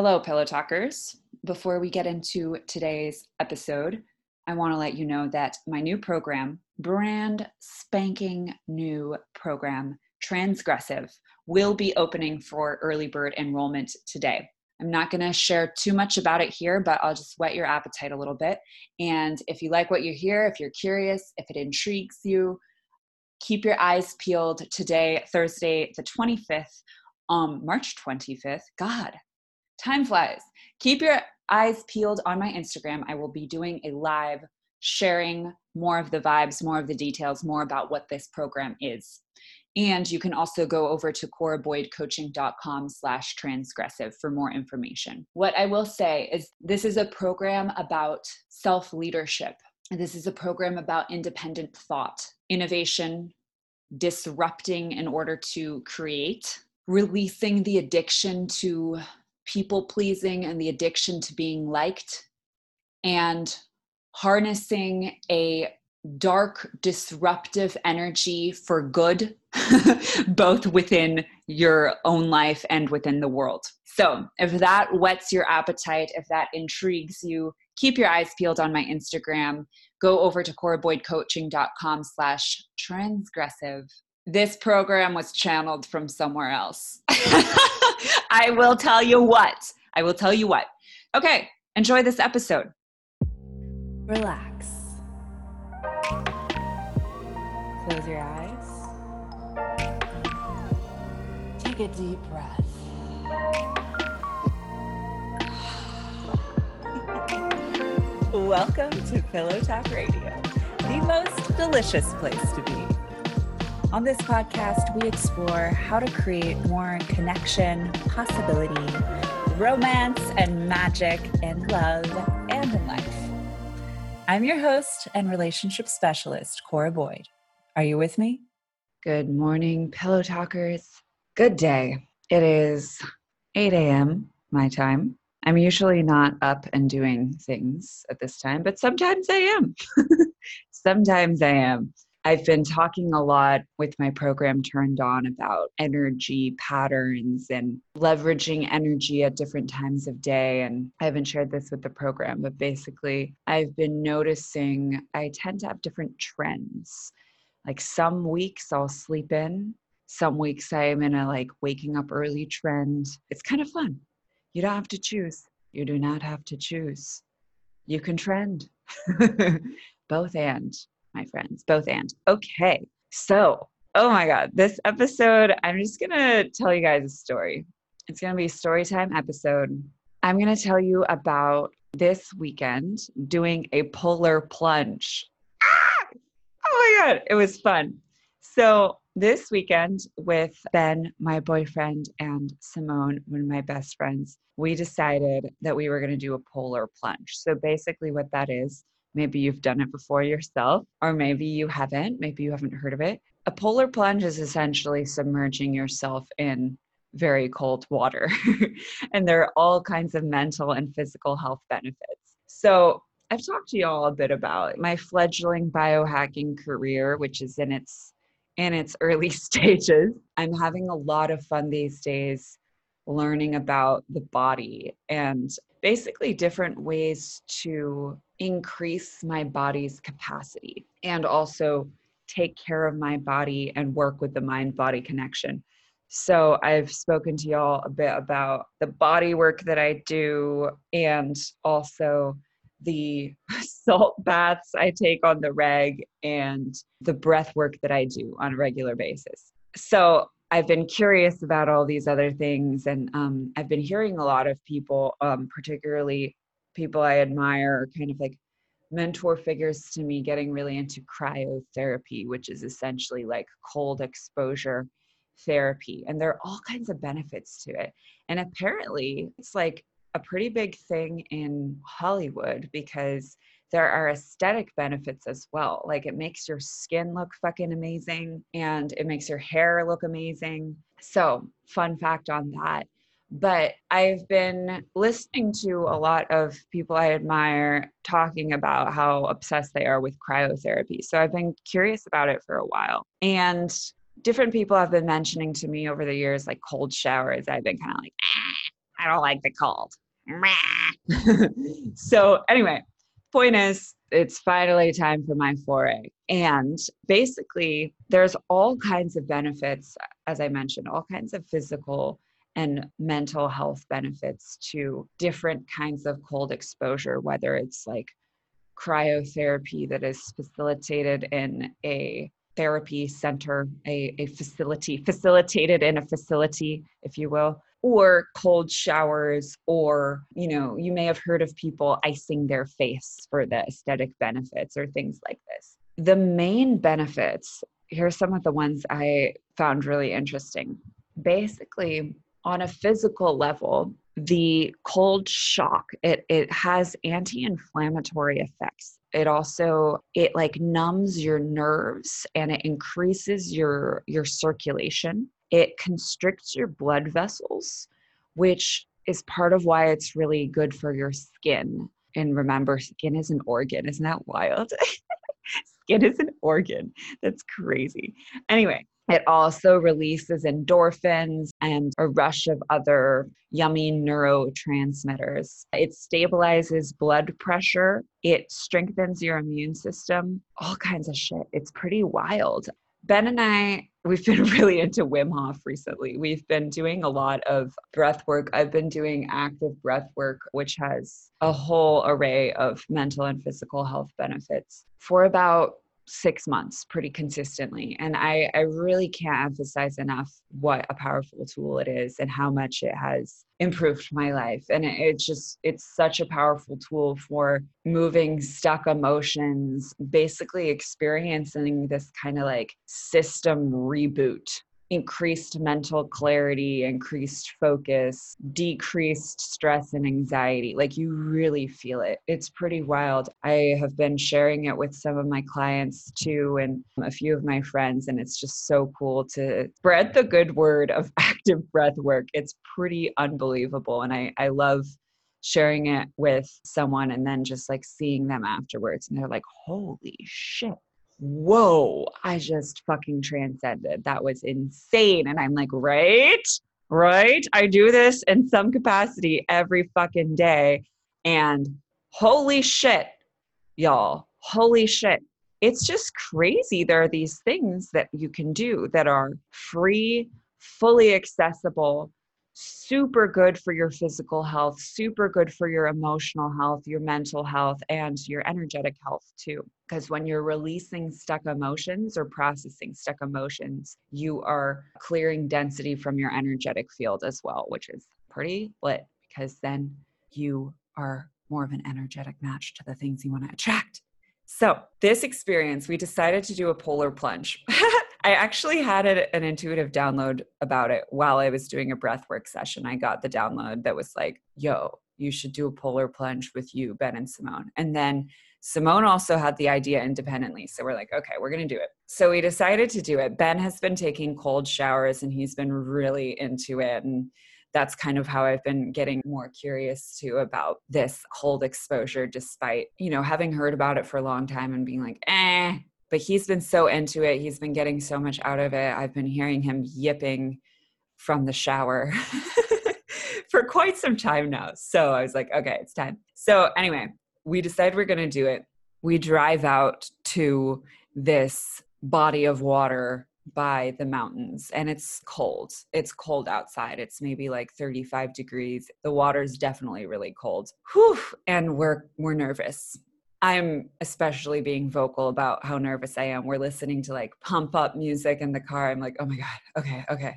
Hello, Pillow Talkers. Before we get into today's episode, I want to let you know that my new program, brand spanking new program, Transgressive, will be opening for early bird enrollment today. I'm not going to share too much about it here, but I'll just whet your appetite a little bit. And if you like what you hear, if you're curious, if it intrigues you, keep your eyes peeled today, Thursday, the 25th, um, March 25th. God, time flies. Keep your eyes peeled on my Instagram. I will be doing a live sharing more of the vibes, more of the details, more about what this program is. And you can also go over to coraboydcoaching.com slash transgressive for more information. What I will say is this is a program about self-leadership. This is a program about independent thought, innovation, disrupting in order to create, releasing the addiction to people pleasing and the addiction to being liked, and harnessing a dark, disruptive energy for good, both within your own life and within the world. So, if that whets your appetite, if that intrigues you, keep your eyes peeled on my Instagram. Go over to coraboydcoaching.com slash transgressive. This program was channeled from somewhere else. I will tell you what. I will tell you what. Okay, enjoy this episode. Relax. Close your eyes. Take a deep breath. Welcome to Pillow Talk Radio, the most delicious place to be. On this podcast, we explore how to create more connection, possibility, romance, and magic in love and in life. I'm your host and relationship specialist, Cora Boyd. Are you with me? Good morning, Pillow Talkers. Good day. It is 8 a.m. my time. I'm usually not up and doing things at this time, but sometimes I am. sometimes I am. I've been talking a lot with my program turned on about energy patterns and leveraging energy at different times of day. And I haven't shared this with the program, but basically, I've been noticing I tend to have different trends. Like some weeks I'll sleep in, some weeks I'm in a like waking up early trend. It's kind of fun. You don't have to choose. You do not have to choose. You can trend. Both and my friends, both and. Okay, so, oh my God, this episode, I'm just gonna tell you guys a story. It's gonna be a story time episode. I'm gonna tell you about this weekend doing a polar plunge. Ah! Oh my God, it was fun. So, this weekend with Ben, my boyfriend, and Simone, one of my best friends, we decided that we were going to do a polar plunge. So, basically, what that is, Maybe you've done it before yourself, or maybe you haven't. Maybe you haven't heard of it. A polar plunge is essentially submerging yourself in very cold water. and there are all kinds of mental and physical health benefits. So, I've talked to you all a bit about my fledgling biohacking career, which is in its in its early stages. I'm having a lot of fun these days learning about the body and basically different ways to increase my body's capacity and also take care of my body and work with the mind body connection. So, I've spoken to y'all a bit about the body work that I do and also the salt baths I take on the reg and the breath work that I do on a regular basis. So, I've been curious about all these other things, and um, I've been hearing a lot of people, um, particularly people I admire, are kind of like mentor figures to me, getting really into cryotherapy, which is essentially like cold exposure therapy. And there are all kinds of benefits to it. And apparently, it's like a pretty big thing in Hollywood because there are aesthetic benefits as well. Like it makes your skin look fucking amazing and it makes your hair look amazing. So, fun fact on that. But I've been listening to a lot of people I admire talking about how obsessed they are with cryotherapy. So I've been curious about it for a while. And different people have been mentioning to me over the years, like cold showers. I've been kind of like, ah, I don't like the cold. so, anyway, point is, it's finally time for my foray. And basically, there's all kinds of benefits, as I mentioned, all kinds of physical and mental health benefits to different kinds of cold exposure, whether it's like cryotherapy that is facilitated in a therapy center, a, a facility, facilitated in a facility, if you will, or cold showers, or, you know, you may have heard of people icing their face for the aesthetic benefits or things like this. The main benefits, here are some of the ones I found really interesting. Basically, on a physical level, the cold shock it it has anti-inflammatory effects. It also it like numbs your nerves and it increases your your circulation. It constricts your blood vessels which is part of why it's really good for your skin. And remember skin is an organ. Isn't that wild? Skin is an organ. That's crazy. Anyway it also releases endorphins and a rush of other yummy neurotransmitters. It stabilizes blood pressure. It strengthens your immune system. All kinds of shit. It's pretty wild. Ben and I, we've been really into Wim Hof recently. We've been doing a lot of breath work. I've been doing active breath work, which has a whole array of mental and physical health benefits for about six months pretty consistently. And I, I really can't emphasize enough what a powerful tool it is and how much it has improved my life. And it, it's just, it's such a powerful tool for moving stuck emotions, basically experiencing this kind of like system reboot increased mental clarity, increased focus, decreased stress and anxiety. Like you really feel it. It's pretty wild. I have been sharing it with some of my clients too, and a few of my friends, and it's just so cool to spread the good word of active breath work. It's pretty unbelievable. And I, I love sharing it with someone and then just like seeing them afterwards and they're like holy shit whoa, I just fucking transcended. That was insane. And I'm like, right, right. I do this in some capacity every fucking day. And holy shit, y'all, holy shit. It's just crazy. There are these things that you can do that are free, fully accessible, super good for your physical health, super good for your emotional health, your mental health, and your energetic health too. Because when you're releasing stuck emotions or processing stuck emotions, you are clearing density from your energetic field as well, which is pretty lit because then you are more of an energetic match to the things you want to attract. So, this experience, we decided to do a polar plunge. I actually had an intuitive download about it while I was doing a breathwork session. I got the download that was like, yo, you should do a polar plunge with you, Ben and Simone. And then Simone also had the idea independently. So we're like, okay, we're going to do it. So we decided to do it. Ben has been taking cold showers and he's been really into it. And that's kind of how I've been getting more curious too about this cold exposure, despite, you know, having heard about it for a long time and being like, eh, but he's been so into it. He's been getting so much out of it. I've been hearing him yipping from the shower for quite some time now. So I was like, okay, it's time. So anyway, we decide we're going to do it. We drive out to this body of water by the mountains and it's cold. It's cold outside. It's maybe like 35 degrees. The water's definitely really cold. Whew, and we're we're nervous. I'm especially being vocal about how nervous I am. We're listening to like pump up music in the car. I'm like, oh my God, okay, okay.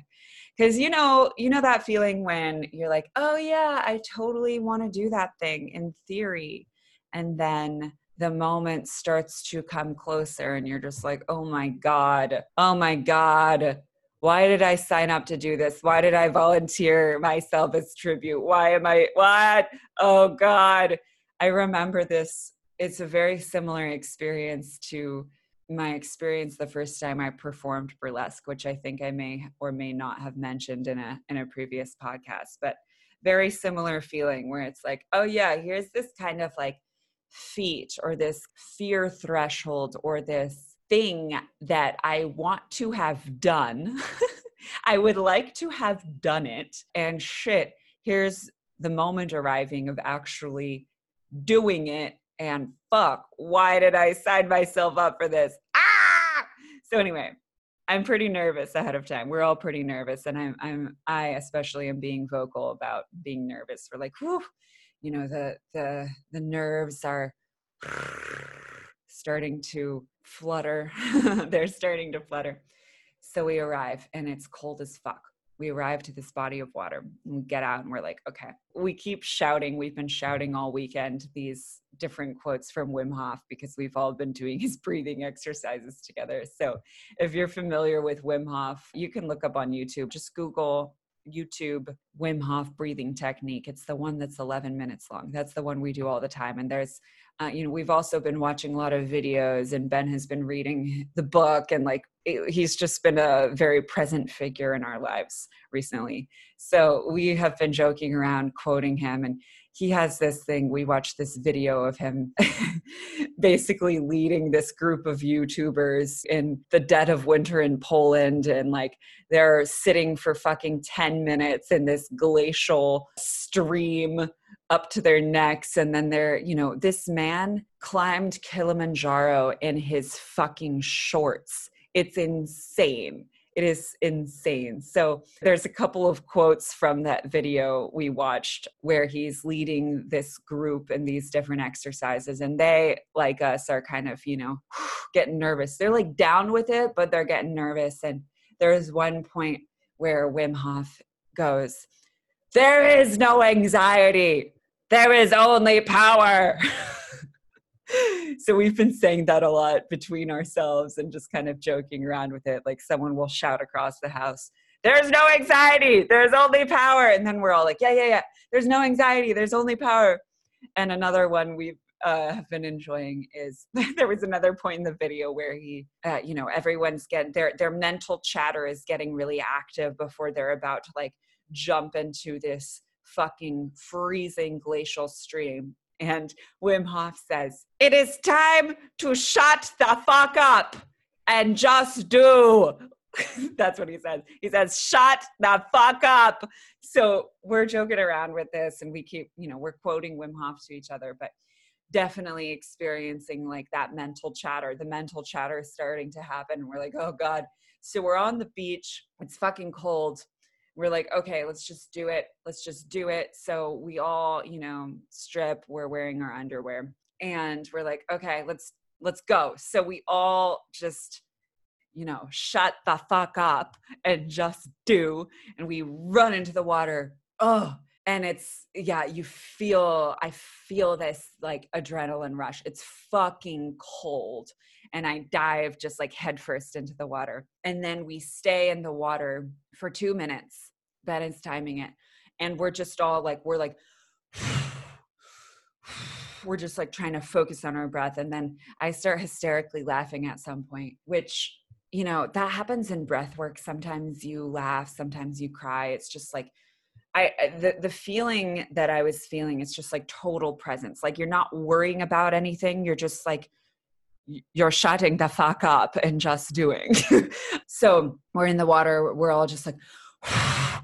Cause you know, you know that feeling when you're like, oh yeah, I totally want to do that thing in theory. And then the moment starts to come closer and you're just like, oh my God, oh my God. Why did I sign up to do this? Why did I volunteer myself as tribute? Why am I what? Oh God. I remember this it's a very similar experience to my experience the first time I performed burlesque, which I think I may or may not have mentioned in a in a previous podcast, but very similar feeling where it's like, oh yeah, here's this kind of like feat or this fear threshold or this thing that I want to have done. I would like to have done it and shit, here's the moment arriving of actually doing it and fuck, why did I sign myself up for this? Ah! So anyway, I'm pretty nervous ahead of time. We're all pretty nervous, and I'm I'm I especially am being vocal about being nervous. We're like, whew, you know, the the the nerves are starting to flutter. They're starting to flutter. So we arrive, and it's cold as fuck. We arrive to this body of water and we get out and we're like okay. We keep shouting. We've been shouting all weekend these different quotes from wim hof because we've all been doing his breathing exercises together. So if you're familiar with wim hof you can look up on youtube. Just google YouTube Wim Hof breathing technique. It's the one that's 11 minutes long. That's the one we do all the time. And there's, uh, you know, we've also been watching a lot of videos, and Ben has been reading the book, and like he's just been a very present figure in our lives recently. So we have been joking around, quoting him, and he has this thing. We watched this video of him basically leading this group of YouTubers in the dead of winter in Poland, and like they're sitting for fucking 10 minutes in this glacial stream up to their necks and then they're you know this man climbed kilimanjaro in his fucking shorts it's insane it is insane. So there's a couple of quotes from that video we watched where he's leading this group in these different exercises and they like us are kind of, you know, getting nervous. They're like down with it, but they're getting nervous and there's one point where Wim Hof goes, "There is no anxiety. There is only power." so we've been saying that a lot between ourselves and just kind of joking around with it. Like someone will shout across the house, there's no anxiety, there's only power. And then we're all like, yeah, yeah, yeah, there's no anxiety, there's only power. And another one we've uh, have been enjoying is there was another point in the video where he, uh, you know, everyone's getting their their mental chatter is getting really active before they're about to like jump into this fucking freezing glacial stream and Wim Hof says, It is time to shut the fuck up and just do. That's what he says. He says, Shut the fuck up. So we're joking around with this and we keep, you know, we're quoting Wim Hof to each other, but definitely experiencing like that mental chatter. The mental chatter is starting to happen. We're like, Oh God. So we're on the beach. It's fucking cold we're like okay let's just do it. Let's just do it. So we all you know strip we're wearing our underwear and we're like okay let's let's go. So we all just you know shut the fuck up and just do and we run into the water. Oh and it's yeah you feel i feel this like adrenaline rush. It's fucking cold. And i dive just like headfirst into the water. And then we stay in the water for two minutes. That is timing it. And we're just all like we're like we're just like trying to focus on our breath. And then i start hysterically laughing at some point which you know that happens in breath work. Sometimes you laugh sometimes you cry. It's just like I the the feeling that I was feeling is just like total presence. Like you're not worrying about anything. You're just like you're shutting the fuck up and just doing. so we're in the water. We're all just like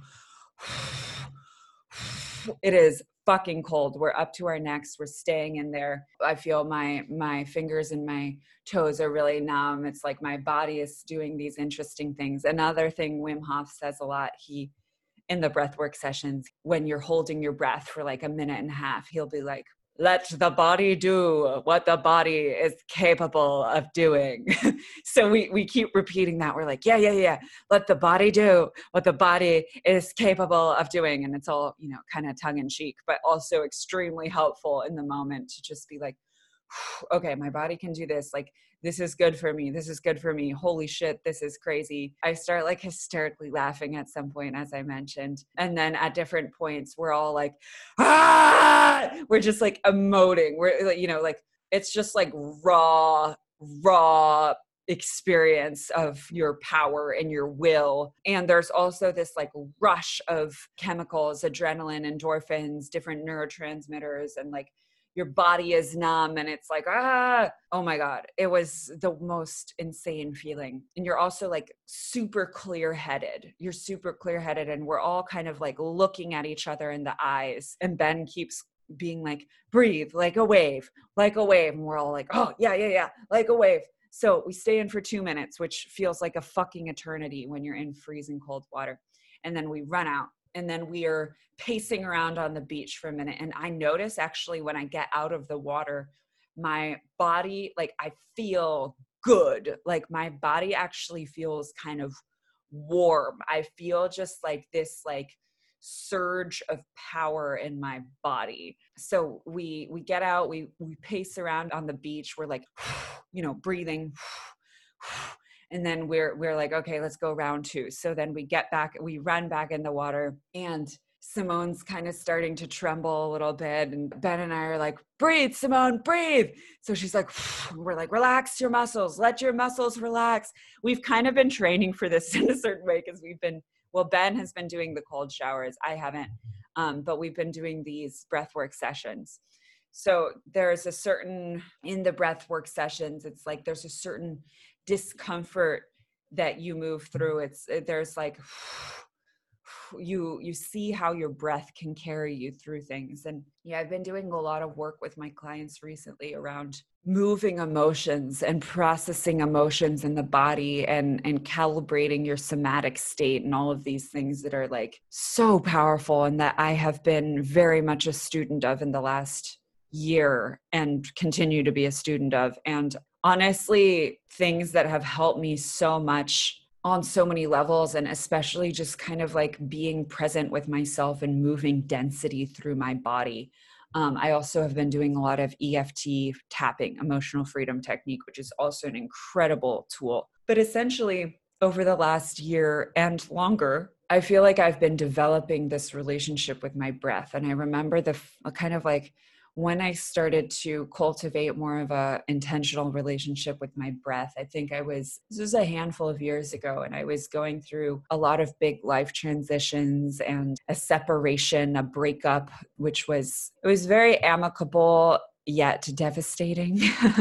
it is fucking cold. We're up to our necks. We're staying in there. I feel my my fingers and my toes are really numb. It's like my body is doing these interesting things. Another thing Wim Hof says a lot, he in the breathwork sessions, when you're holding your breath for like a minute and a half, he'll be like, let the body do what the body is capable of doing. so we, we keep repeating that. We're like, yeah, yeah, yeah. Let the body do what the body is capable of doing. And it's all, you know, kind of tongue in cheek, but also extremely helpful in the moment to just be like, okay, my body can do this. Like, this is good for me. This is good for me. Holy shit, this is crazy. I start like hysterically laughing at some point, as I mentioned. And then at different points, we're all like, ah, we're just like emoting. We're, you know, like, it's just like raw, raw experience of your power and your will. And there's also this like rush of chemicals, adrenaline, endorphins, different neurotransmitters, and like your body is numb and it's like ah. Oh my god. It was the most insane feeling. And you're also like super clear headed you're super clear headed and we're all kind of like looking at each other in the eyes. And ben keeps being like breathe like a wave like a wave. And we're all like oh yeah yeah yeah like a wave. So we stay in for two minutes which feels like a fucking eternity when you're in freezing cold water. And then we run out and then we are pacing around on the beach for a minute. And i notice actually when i get out of the water my body like i feel good. Like my body actually feels kind of warm. I feel just like this like surge of power in my body. So we we get out we we pace around on the beach. We're like you know breathing and then we're we're like okay let's go round two so then we get back we run back in the water and Simone's kind of starting to tremble a little bit. And Ben and I are like, breathe, Simone, breathe. So she's like, we're like, relax your muscles, let your muscles relax. We've kind of been training for this in a certain way because we've been, well, Ben has been doing the cold showers. I haven't, um, but we've been doing these breathwork sessions. So there's a certain, in the breath work sessions, it's like there's a certain discomfort that you move through. It's eh, there's like you you see how your breath can carry you through things. And yeah i've been doing a lot of work with my clients recently around moving emotions and processing emotions in the body and and calibrating your somatic state and all of these things that are like so powerful and that i have been very much a student of in the last year and continue to be a student of. And honestly things that have helped me so much on so many levels and especially just kind of like being present with myself and moving density through my body. Um, i also have been doing a lot of eft tapping emotional freedom technique which is also an incredible tool. But essentially over the last year and longer i feel like i've been developing this relationship with my breath. And i remember the kind of like when I started to cultivate more of a intentional relationship with my breath, I think I was this was a handful of years ago and I was going through a lot of big life transitions and a separation, a breakup which was it was very amicable yet devastating.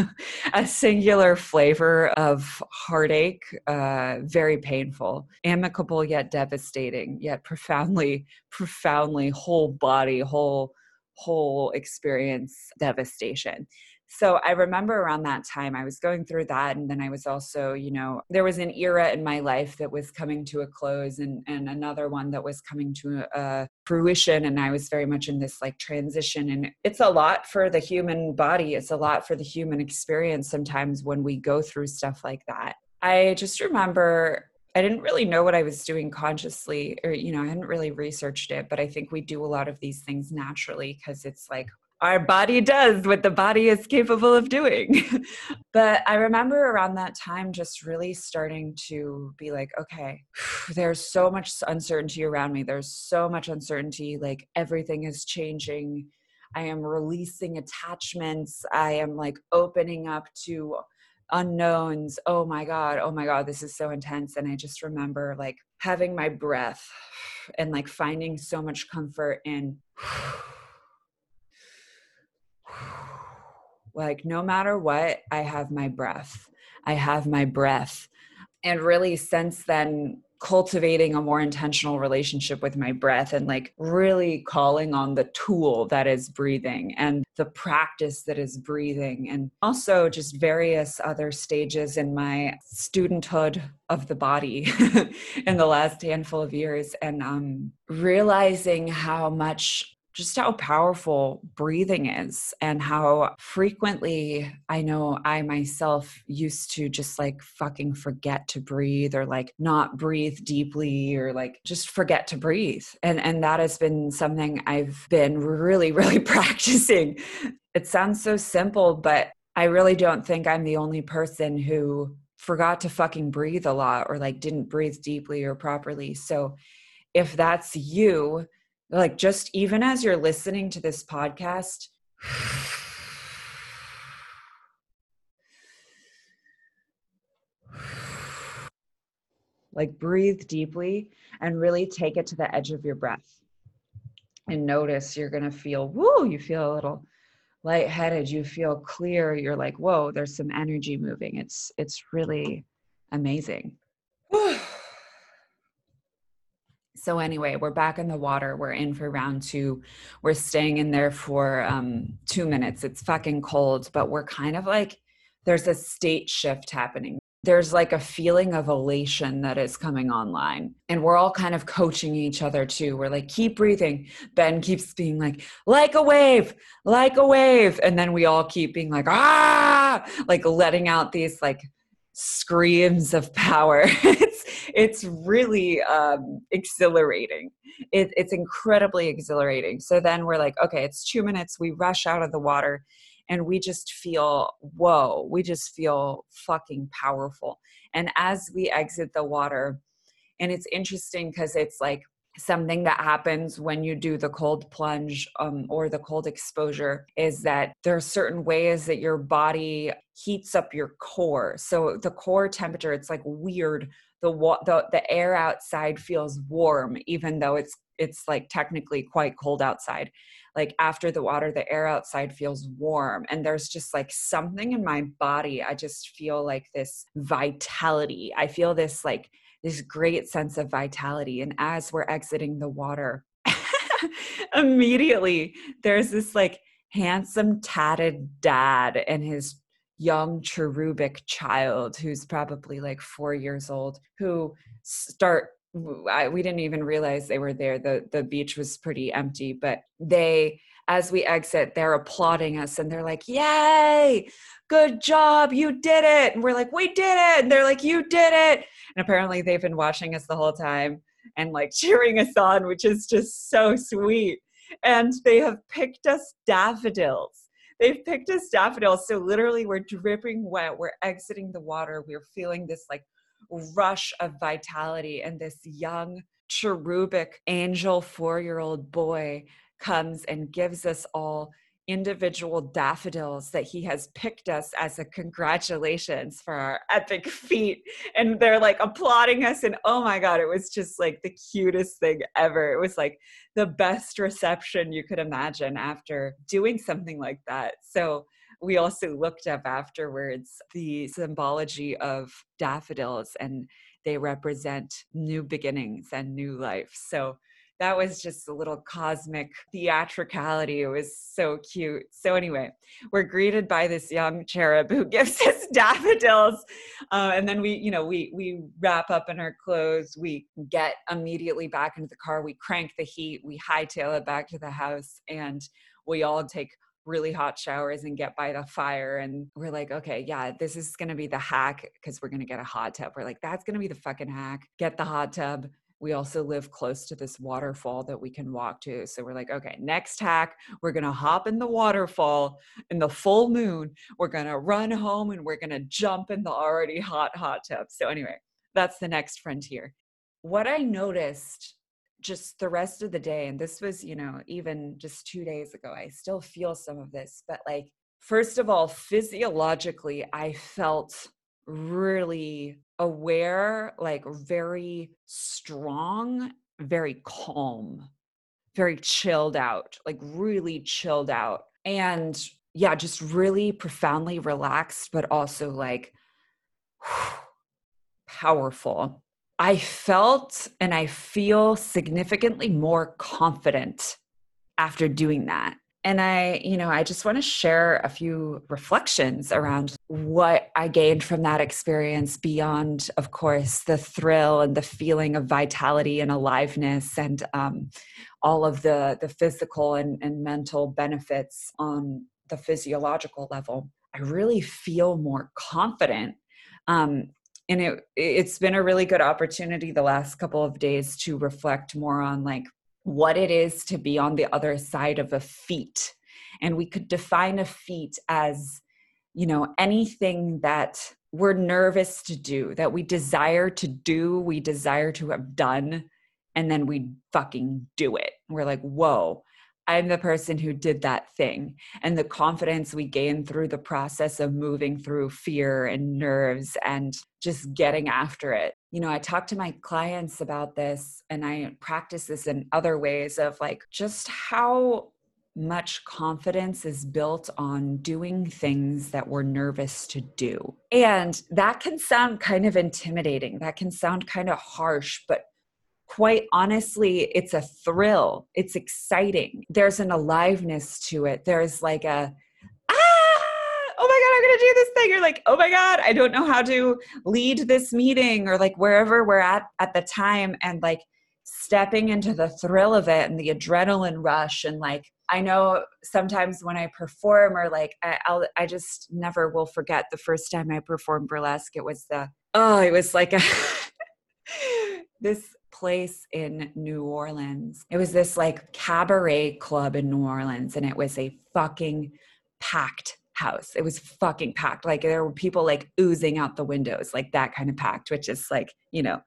A singular flavor of heartache uh, very painful. Amicable yet devastating yet profoundly profoundly whole body whole whole experience devastation. So I remember around that time I was going through that and then I was also, you know, there was an era in my life that was coming to a close and and another one that was coming to a fruition and I was very much in this like transition and it's a lot for the human body, it's a lot for the human experience sometimes when we go through stuff like that. I just remember I didn't really know what I was doing consciously, or, you know, I hadn't really researched it, but I think we do a lot of these things naturally because it's like our body does what the body is capable of doing. but I remember around that time just really starting to be like, okay, there's so much uncertainty around me. There's so much uncertainty. Like everything is changing. I am releasing attachments. I am like opening up to unknowns. Oh my god oh my god this is so intense. And i just remember like having my breath and like finding so much comfort in like no matter what i have my breath. I have my breath. And really since then cultivating a more intentional relationship with my breath and like really calling on the tool that is breathing and the practice that is breathing and also just various other stages in my studenthood of the body in the last handful of years and um realizing how much just how powerful breathing is and how frequently I know I myself used to just like fucking forget to breathe or like not breathe deeply or like just forget to breathe. And and that has been something I've been really really practicing. It sounds so simple, but I really don't think I'm the only person who forgot to fucking breathe a lot or like didn't breathe deeply or properly. So if that's you, like just even as you're listening to this podcast like breathe deeply and really take it to the edge of your breath and notice you're going to feel woo you feel a little lightheaded, you feel clear, you're like, whoa, there's some energy moving. It's it's really amazing. So anyway, we're back in the water. We're in for round two. We're staying in there for um, two minutes. It's fucking cold, but we're kind of like there's a state shift happening there's like a feeling of elation that is coming online. And we're all kind of coaching each other too. We're like, keep breathing. Ben keeps being like, like a wave, like a wave. And then we all keep being like, ah, like letting out these like screams of power. it's really um, exhilarating. It, it's incredibly exhilarating. So then we're like, okay, it's two minutes. We rush out of the water and we just feel whoa we just feel fucking powerful and as we exit the water and it's interesting because it's like something that happens when you do the cold plunge um, or the cold exposure is that there are certain ways that your body heats up your core so the core temperature it's like weird the the, the air outside feels warm even though it's it's like technically quite cold outside. Like after the water the air outside feels warm and there's just like something in my body i just feel like this vitality. I feel this like this great sense of vitality and as we're exiting the water immediately there's this like handsome tatted dad and his young cherubic child who's probably like four years old who start I, we didn't even realize they were there. The the beach was pretty empty, but they as we exit, they're applauding us and they're like, "Yay! Good job. You did it." And we're like, "We did it." And they're like, "You did it." And apparently they've been watching us the whole time and like cheering us on, which is just so sweet. And they have picked us daffodils. They've picked us daffodils. So literally we're dripping wet. We're exiting the water. We're feeling this like rush of vitality and this young cherubic angel four year old boy comes and gives us all individual daffodils that he has picked us as a congratulations for our epic feat. And they're like applauding us and oh my god it was just like the cutest thing ever. It was like the best reception you could imagine after doing something like that. So we also looked up afterwards the symbology of daffodils and they represent new beginnings and new life. So that was just a little cosmic theatricality. It was so cute. So, anyway, we're greeted by this young cherub who gives us daffodils. Uh, and then we, you know, we, we wrap up in our clothes. We get immediately back into the car. We crank the heat. We hightail it back to the house. And we all take really hot showers and get by the fire. And we're like, okay, yeah, this is going to be the hack because we're going to get a hot tub. We're like, that's going to be the fucking hack. Get the hot tub. We also live close to this waterfall that we can walk to. So we're like, okay, next hack, we're going to hop in the waterfall in the full moon. We're going to run home and we're going to jump in the already hot hot tub. So, anyway, that's the next frontier. What I noticed just the rest of the day and this was you know even just 2 days ago I still feel some of this but like first of all physiologically I felt really aware like very strong very calm very chilled out like really chilled out and yeah just really profoundly relaxed but also like powerful I felt and I feel significantly more confident after doing that. And I, you know, I just want to share a few reflections around what I gained from that experience beyond, of course, the thrill and the feeling of vitality and aliveness and um, all of the, the physical and, and mental benefits on the physiological level. I really feel more confident um, and it it's been a really good opportunity the last couple of days to reflect more on like what it is to be on the other side of a feat and we could define a feat as you know anything that we're nervous to do that we desire to do we desire to have done and then we fucking do it we're like whoa I'm the person who did that thing. And the confidence we gain through the process of moving through fear and nerves and just getting after it. You know, I talk to my clients about this and I practice this in other ways of like just how much confidence is built on doing things that we're nervous to do. And that can sound kind of intimidating. That can sound kind of harsh, but quite honestly, it's a thrill. It's exciting. There's an aliveness to it. There's like a, I'm going to do this thing. You're like, oh my God, I don't know how to lead this meeting or like wherever we're at at the time. And like stepping into the thrill of it and the adrenaline rush and like I know sometimes when I perform or like I, I'll I just never will forget the first time I performed burlesque. It was the oh, it was like a this place in New Orleans. It was this like cabaret club in New Orleans, and it was a fucking packed house. It was fucking packed. Like there were people like oozing out the windows, like that kind of packed, which is like, you know,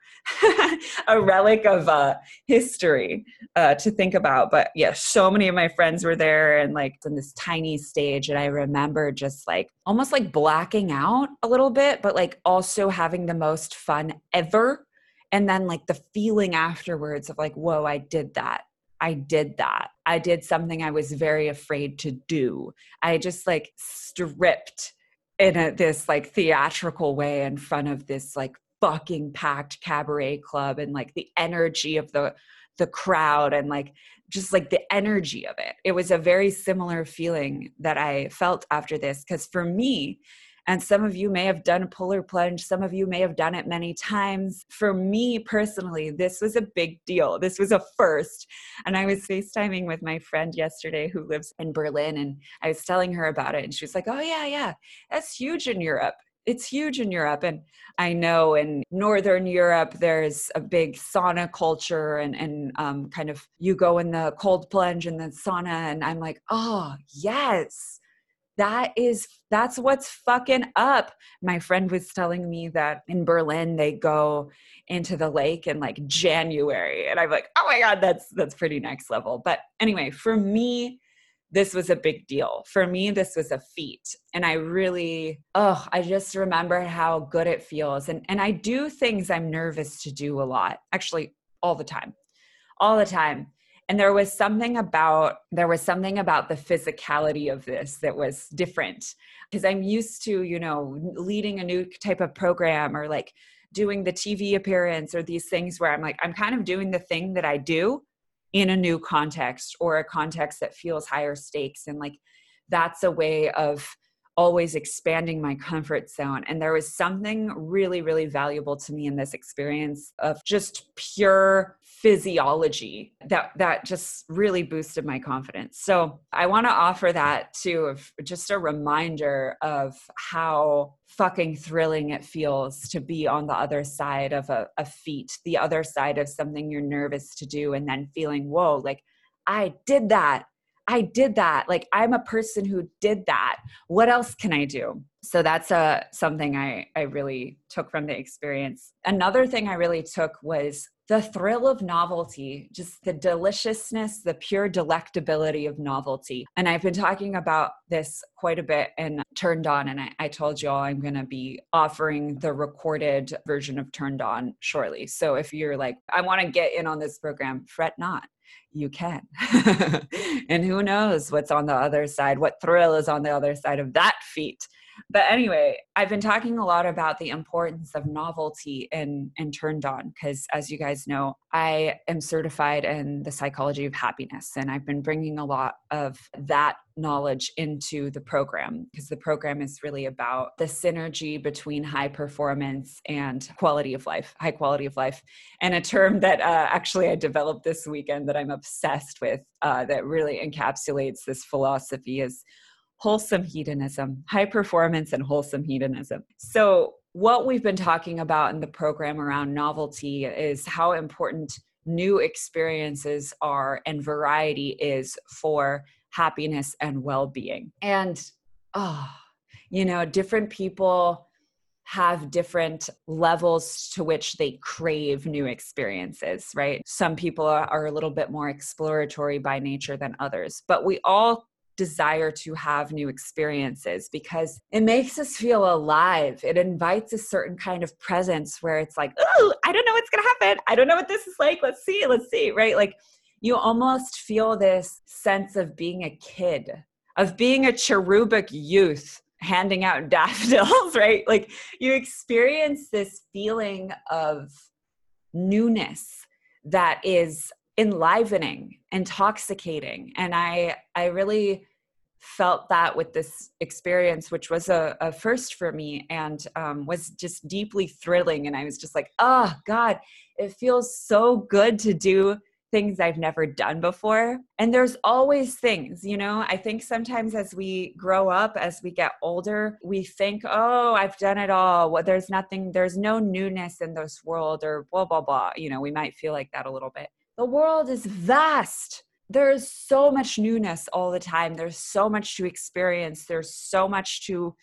a relic of uh, history uh, to think about. But yeah, so many of my friends were there and like in this tiny stage. And I remember just like almost like blacking out a little bit, but like also having the most fun ever. And then like the feeling afterwards of like, whoa, I did that. I did that. I did something I was very afraid to do. I just like stripped in a, this like theatrical way in front of this like fucking packed cabaret club and like the energy of the the crowd and like just like the energy of it. It was a very similar feeling that I felt after this because for me and some of you may have done a polar plunge. Some of you may have done it many times. For me personally, this was a big deal. This was a first. And I was FaceTiming with my friend yesterday who lives in Berlin. And I was telling her about it. And she was like, oh, yeah, yeah, that's huge in Europe it's huge in Europe. And I know in Northern Europe, there's a big sauna culture and, and um, kind of you go in the cold plunge and the sauna. And I'm like, oh, yes that is that's what's fucking up. My friend was telling me that in berlin they go into the lake in like january and i'm like oh my god that's that's pretty next level. But anyway for me this was a big deal. For me this was a feat and i really oh i just remember how good it feels. And and i do things i'm nervous to do a lot actually all the time. All the time and there was something about there was something about the physicality of this that was different because i'm used to you know leading a new type of program or like doing the tv appearance or these things where i'm like i'm kind of doing the thing that i do in a new context or a context that feels higher stakes and like that's a way of always expanding my comfort zone. And there was something really, really valuable to me in this experience of just pure physiology that that just really boosted my confidence. So I want to offer that to just a reminder of how fucking thrilling it feels to be on the other side of a, a feat, the other side of something you're nervous to do, and then feeling, whoa, like I did that. I did that. Like I'm a person who did that. What else can I do? So that's a uh, something I I really took from the experience. Another thing I really took was the thrill of novelty, just the deliciousness, the pure delectability of novelty. And I've been talking about this quite a bit and Turned On. And I, I told you all I'm going to be offering the recorded version of Turned On shortly. So if you're like, I want to get in on this program, fret not you can. and who knows what's on the other side, what thrill is on the other side of that feat. But anyway, I've been talking a lot about the importance of novelty in, in Turned On because, as you guys know, I am certified in the psychology of happiness, and I've been bringing a lot of that knowledge into the program because the program is really about the synergy between high performance and quality of life, high quality of life. And a term that uh, actually I developed this weekend that I'm obsessed with uh, that really encapsulates this philosophy is wholesome hedonism, high performance and wholesome hedonism. So, what we've been talking about in the program around novelty is how important new experiences are and variety is for happiness and well being. And, oh, you know, different people have different levels to which they crave new experiences, right? Some people are, a little bit more exploratory by nature than others, but we all desire to have new experiences because it makes us feel alive. It invites a certain kind of presence where it's like, oh, I don't know what's going to happen. I don't know what this is like. Let's see. Let's see. Right. Like, you almost feel this sense of being a kid, of being a cherubic youth handing out daffodils, right? Like you experience this feeling of newness that is enlivening, intoxicating. And I I really felt that with this experience, which was a, a first for me and um, was just deeply thrilling. And I was just like, oh God, it feels so good to do things I've never done before. And there's always things, you know, I think sometimes as we grow up, as we get older, we think, oh, I've done it all. Well, there's nothing, there's no newness in this world or blah, blah, blah. You know, we might feel like that a little bit. The world is vast. There's so much newness all the time. There's so much to experience. There's so much to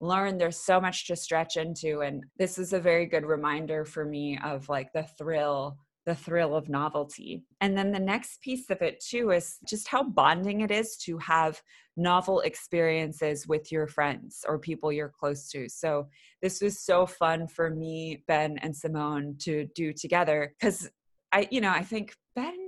learn there's so much to stretch into and this is a very good reminder for me of like the thrill the thrill of novelty. And then the next piece of it, too, is just how bonding it is to have novel experiences with your friends or people you're close to. So, this was so fun for me, Ben, and Simone to do together because I, you know, I think Ben.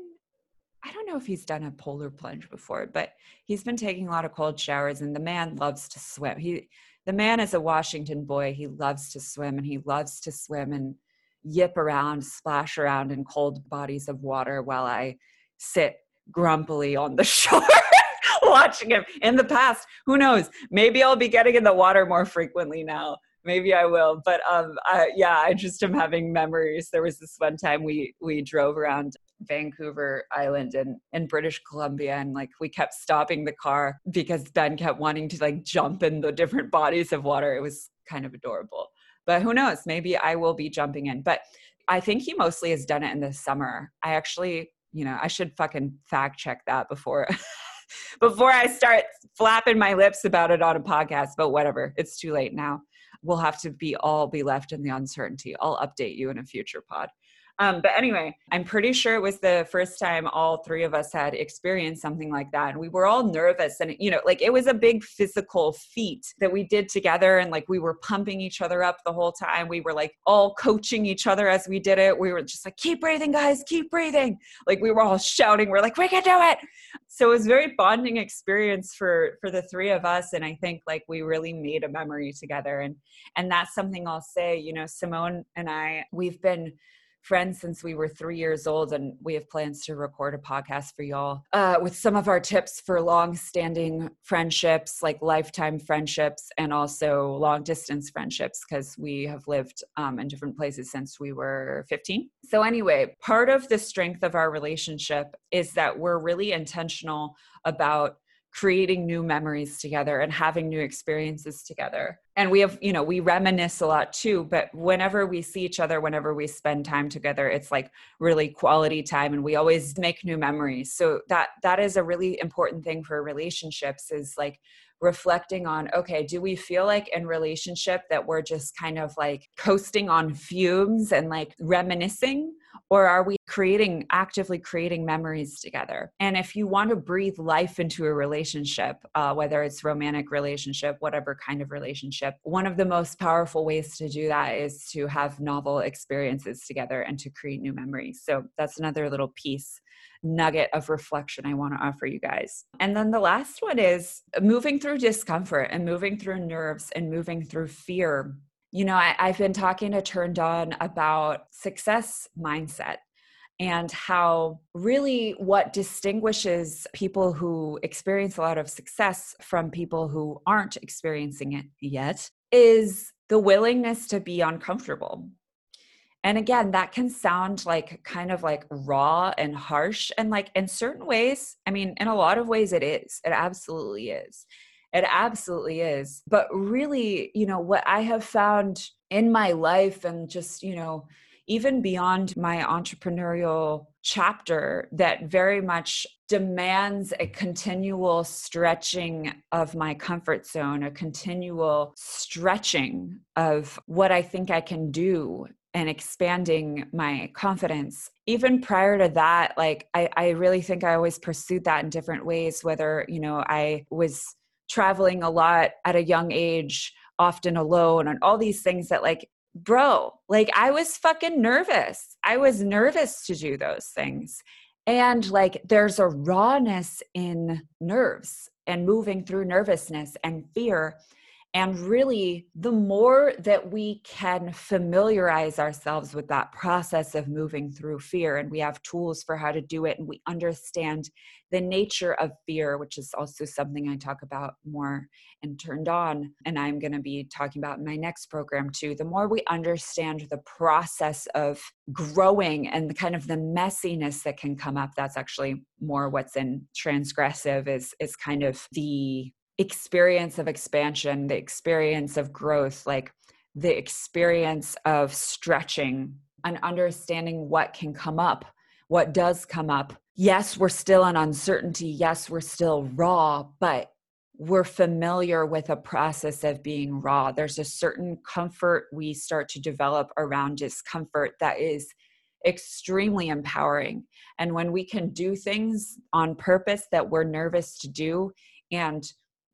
Don't know if he's done a polar plunge before, but he's been taking a lot of cold showers and the man loves to swim. He the man is a Washington boy. He loves to swim and he loves to swim and yip around, splash around in cold bodies of water while I sit grumpily on the shore watching him. In the past, who knows? Maybe I'll be getting in the water more frequently now. Maybe I will, but um, I, yeah, I just am having memories. There was this one time we we drove around Vancouver Island in, in British Columbia and like we kept stopping the car because Ben kept wanting to like jump in the different bodies of water. It was kind of adorable. But who knows? Maybe I will be jumping in. But I think he mostly has done it in the summer. I actually, you know, I should fucking fact check that before before I start flapping my lips about it on a podcast, but whatever. It's too late now. We'll have to be all be left in the uncertainty. I'll update you in a future pod. Um, but anyway, I'm pretty sure it was the first time all three of us had experienced something like that. And we were all nervous. And, you know, like it was a big physical feat that we did together. And like we were pumping each other up the whole time. We were like all coaching each other as we did it. We were just like, keep breathing, guys, keep breathing. Like we were all shouting. We're like, we can do it. So it was very bonding experience for for the three of us. And I think like we really made a memory together. And and that's something I'll say, you know, Simone and I, we've been friends since we were three years old, and we have plans to record a podcast for y'all uh, with some of our tips for long standing friendships, like lifetime friendships, and also long distance friendships, because we have lived um, in different places since we were 15. So, anyway, part of the strength of our relationship is that we're really intentional about creating new memories together and having new experiences together. And we have, you know, we reminisce a lot too, but whenever we see each other, whenever we spend time together, it's like really quality time and we always make new memories. So that that is a really important thing for relationships is like reflecting on okay do we feel like in relationship that we're just kind of like coasting on fumes and like reminiscing or are we creating actively creating memories together? And if you want to breathe life into a relationship uh, whether it's romantic relationship whatever kind of relationship one of the most powerful ways to do that is to have novel experiences together and to create new memories. So that's another little piece nugget of reflection I want to offer you guys. And then the last one is moving through discomfort and moving through nerves and moving through fear you know, I, have been talking to Turned On about success mindset and how really what distinguishes people who experience a lot of success from people who aren't experiencing it yet is the willingness to be uncomfortable. And again, that can sound like kind of like raw and harsh. And like in certain ways, I mean, in a lot of ways, it is. It absolutely is. It absolutely is. But really, you know, what I have found in my life and just, you know, even beyond my entrepreneurial chapter that very much demands a continual stretching of my comfort zone, a continual stretching of what I think I can do and expanding my confidence. Even prior to that, like I, I really think I always pursued that in different ways, whether, you know, I was traveling a lot at a young age, often alone, and all these things that, like, bro, like I was fucking nervous. I was nervous to do those things. and like there's a rawness in nerves and moving through nervousness and fear and really, the more that we can familiarize ourselves with that process of moving through fear, and we have tools for how to do it, and we understand the nature of fear, which is also something I talk about more and turned on, and I'm going to be talking about in my next program too. The more we understand the process of growing and the kind of the messiness that can come up, that's actually more what's in transgressive is is kind of the experience of expansion, the experience of growth, like the experience of stretching and understanding what can come up, what does come up. Yes, we're still in uncertainty. Yes, we're still raw, but we're familiar with a process of being raw. There's a certain comfort we start to develop around discomfort that is extremely empowering. And when we can do things on purpose that we're nervous to do and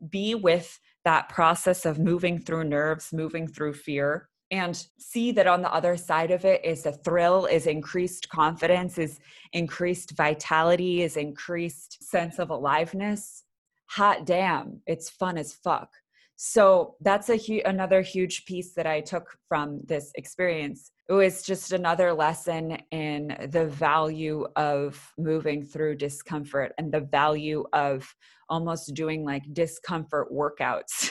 be with that process of moving through nerves, moving through fear, and see that on the other side of it is a thrill, is increased confidence, is increased vitality, is increased sense of aliveness. Hot damn, it's fun as fuck. So that's a hu- another huge piece that I took from this experience. It was just another lesson in the value of moving through discomfort and the value of almost doing like discomfort workouts.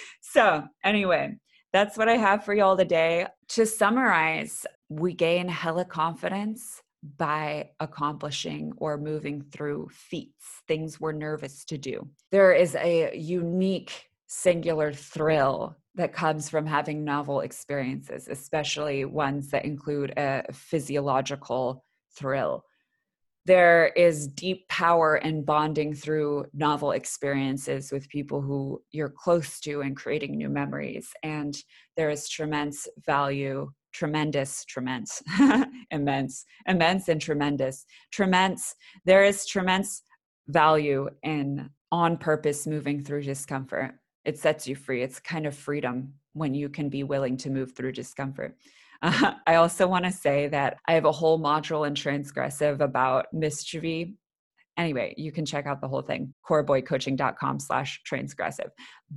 so, anyway, that's what I have for y'all today. To summarize, we gain hella confidence by accomplishing or moving through feats, things we're nervous to do. There is a unique singular thrill that comes from having novel experiences, especially ones that include a physiological thrill. There is deep power in bonding through novel experiences with people who you're close to and creating new memories. And there is tremendous value, tremendous, tremendous, immense, immense, and tremendous. Tremendous, there is tremendous value in on purpose moving through discomfort it sets you free. It's kind of freedom when you can be willing to move through discomfort. Uh, I also want to say that I have a whole module in transgressive about mischievy. Anyway, you can check out the whole thing, coraboydcoaching.com slash transgressive.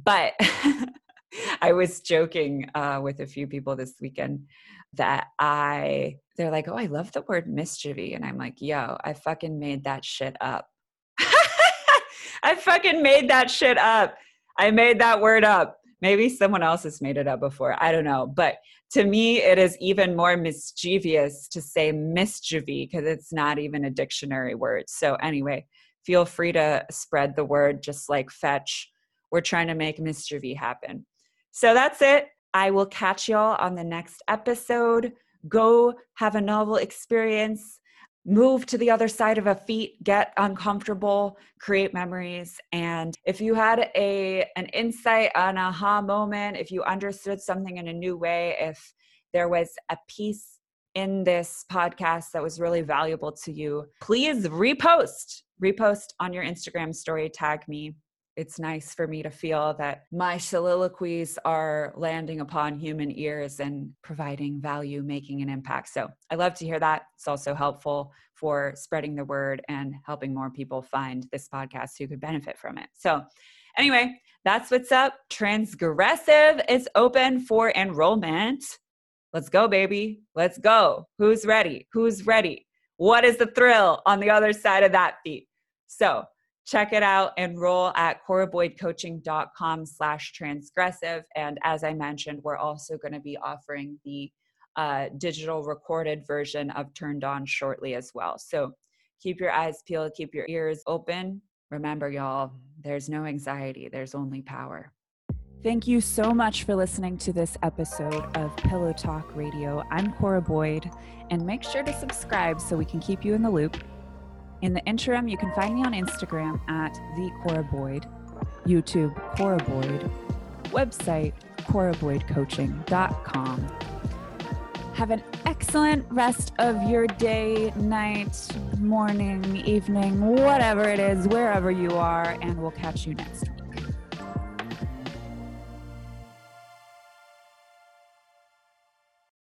But I was joking uh, with a few people this weekend that I, they're like, oh, I love the word mischievy. And I'm like, yo, I fucking made that shit up. I fucking made that shit up. I made that word up. Maybe someone else has made it up before. I don't know. But to me, it is even more mischievous to say mischievy because it's not even a dictionary word. So, anyway, feel free to spread the word just like fetch. We're trying to make mischievy happen. So, that's it. I will catch y'all on the next episode. Go have a novel experience move to the other side of a feat get uncomfortable create memories. And if you had a an insight an aha moment if you understood something in a new way if there was a piece in this podcast that was really valuable to you please repost repost on your instagram story tag me it's nice for me to feel that my soliloquies are landing upon human ears and providing value, making an impact. So I love to hear that. It's also helpful for spreading the word and helping more people find this podcast who could benefit from it. So, anyway, that's what's up. Transgressive is open for enrollment. Let's go, baby. Let's go. Who's ready? Who's ready? What is the thrill on the other side of that beat? So, check it out and enroll at coraboydcoaching.com slash transgressive and as i mentioned we're also going to be offering the uh, digital recorded version of turned on shortly as well so keep your eyes peeled keep your ears open remember y'all there's no anxiety there's only power Thank you so much for listening to this episode of Pillow Talk Radio. I'm Cora Boyd, and make sure to subscribe so we can keep you in the loop. In the interim, you can find me on Instagram at the Cora Boyd, YouTube Cora Boyd, website coraboydcoaching.com. Have an excellent rest of your day, night, morning, evening, whatever it is, wherever you are, and we'll catch you next week.